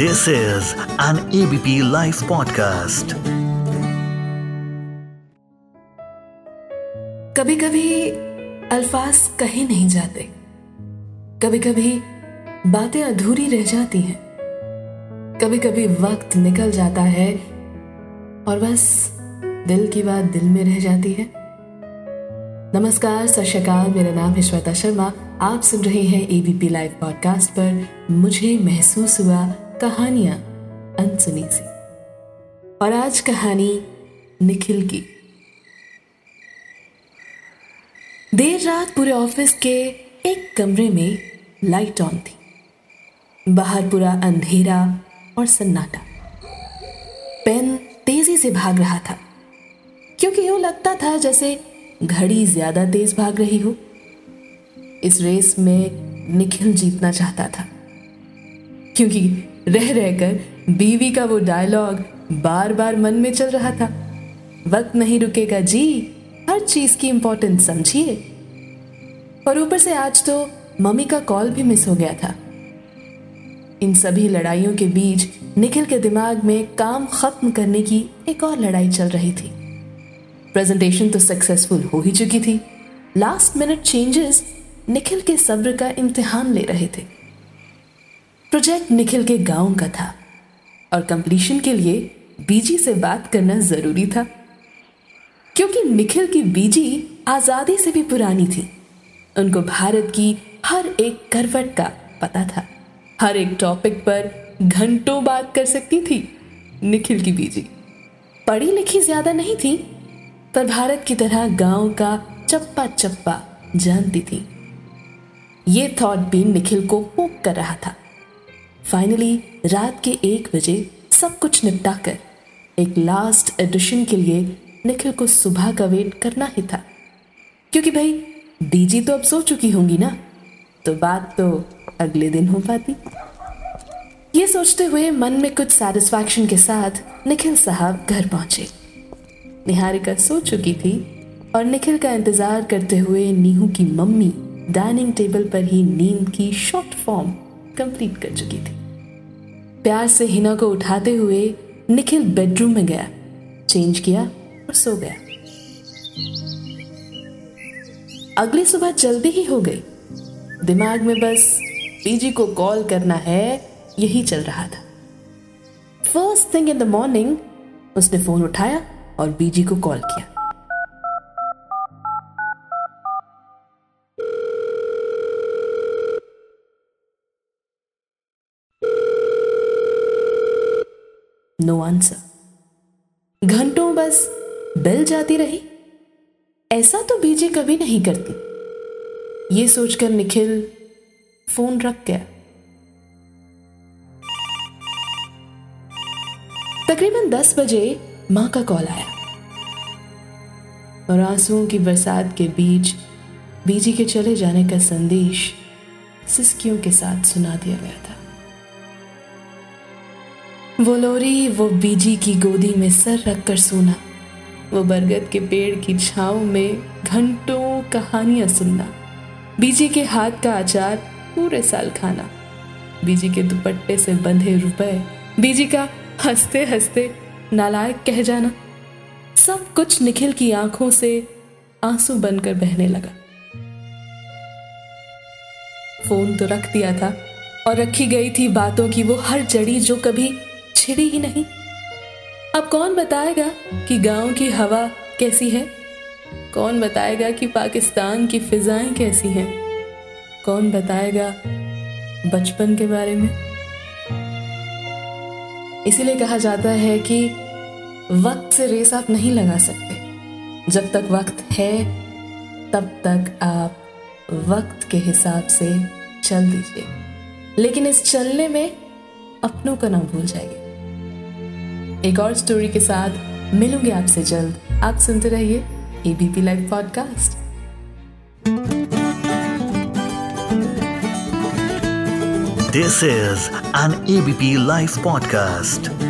This is an ABP Life podcast. कभी कभी अल्फाज कहे नहीं जाते। कभी कभी बातें अधूरी रह जाती हैं। कभी कभी वक्त निकल जाता है और बस दिल की बात दिल में रह जाती है। नमस्कार, सत मेरा नाम है श्वेता शर्मा। आप सुन रहे हैं एबीपी लाइव पॉडकास्ट पर। मुझे महसूस हुआ कहानियाँ अनसुनी सी और आज कहानी निखिल की। देर रात पूरे ऑफ़िस के एक कमरे में लाइट ऑन थी। बाहर पूरा अंधेरा और सन्नाटा। पेन तेज़ी से भाग रहा था, क्योंकि यूँ लगता था जैसे घड़ी ज़्यादा तेज भाग रही हो। इस रेस में निखिल जीतना चाहता था, क्योंकि रह रहकर बीवी का वो डायलॉग बार बार मन में चल रहा था। वक्त नहीं रुकेगा, जी। हर चीज़ की इंपॉर्टेंस समझिए। और ऊपर से आज तो मम्मी का कॉल भी मिस हो गया था। इन सभी लड़ाइयों के बीच निखिल के दिमाग में काम खत्म करने की एक और लड़ाई चल रही थी। प्रेजेंटेशन तो सक्सेसफुल हो ही चुकी थी। लास्ट मिनट चेंजेस निखिल के सब्र का इम्तिहान ले रहे थे। प्रोजेक्ट निखिल के गाँव का था और कंप्लीशन के लिए बीजी से बात करना ज़रूरी था। क्योंकि निखिल की बीजी आज़ादी से भी पुरानी थी। उनको भारत की हर एक करवट का पता था। हर एक टॉपिक पर घंटों बात कर सकती थी निखिल की बीजी पढ़ी लिखी ज़्यादा नहीं थी, पर भारत की तरह गाँव का चप्पा चप्पा जानती थी। ये थॉट भी निखिल को पोक कर रहा था। फाइनली रात के एक बजे सब कुछ निपटा कर एक लास्ट एडिशन के लिए निखिल को सुबह का वेट करना ही था। क्योंकि भाई बीजी तो अब सो चुकी होंगी ना? तो बात तो अगले दिन हो पाती। ये सोचते हुए मन में कुछ सेटिस्फैक्शन के साथ निखिल साहब घर पहुँचे। निहारिका सो चुकी थी और निखिल का इंतज़ार करते हुए नीहू की मम्मी डाइनिंग टेबल पर ही नींद की शॉर्ट फॉर्म कंप्लीट कर चुकी थी। प्यार से हिना को उठाते हुए निखिल बेडरूम में गया। चेंज किया और सो गया। अगली सुबह जल्दी ही हो गई। दिमाग में बस पीजी को कॉल करना है, यही चल रहा था। First thing in the morning उसने फ़ोन उठाया और बीजी को कॉल किया। नो आंसर घंटों बस बेल जाती रही। ऐसा तो बीजे कभी नहीं करती। ये सोचकर निखिल फ़ोन रख गया। तकरीबन दस बजे माँ का कॉल आया। और आंसुओं की बरसात के बीच बीजी के चले जाने का संदेश सिस्कियों के साथ सुना दिया गया था। वो लोरी, वो बीजी की गोदी में सर रख कर सोना, वो बरगद के पेड़ की छाव में घंटों कहानियाँ सुनना, बीजी के हाथ का अचार पूरे साल खाना, बीजी के दुपट्टे से बंधे रुपए, बीजी का हँसते हँसते नालायक कह जाना। सब कुछ निखिल की आँखों से आँसू बनकर बहने लगा। फ़ोन तो रख दिया था और रखी गई थी बातों की, वो हर जड़ी जो कभी छिड़ी ही नहीं। अब कौन बताएगा कि गाँव की हवा कैसी है? कौन बताएगा कि पाकिस्तान की फिजाएँ कैसी हैं? कौन बताएगा बचपन के बारे में? इसीलिए कहा जाता है कि वक्त से रेस आप नहीं लगा सकते। जब तक वक्त है, तब तक आप वक्त के हिसाब से चल दीजिए। लेकिन इस चलने में अपनों का ना भूल जाइए। एक और स्टोरी के साथ मिलूँगी आपसे जल्द आप सुनते रहिए ABP live podcast this is an ABP live podcast.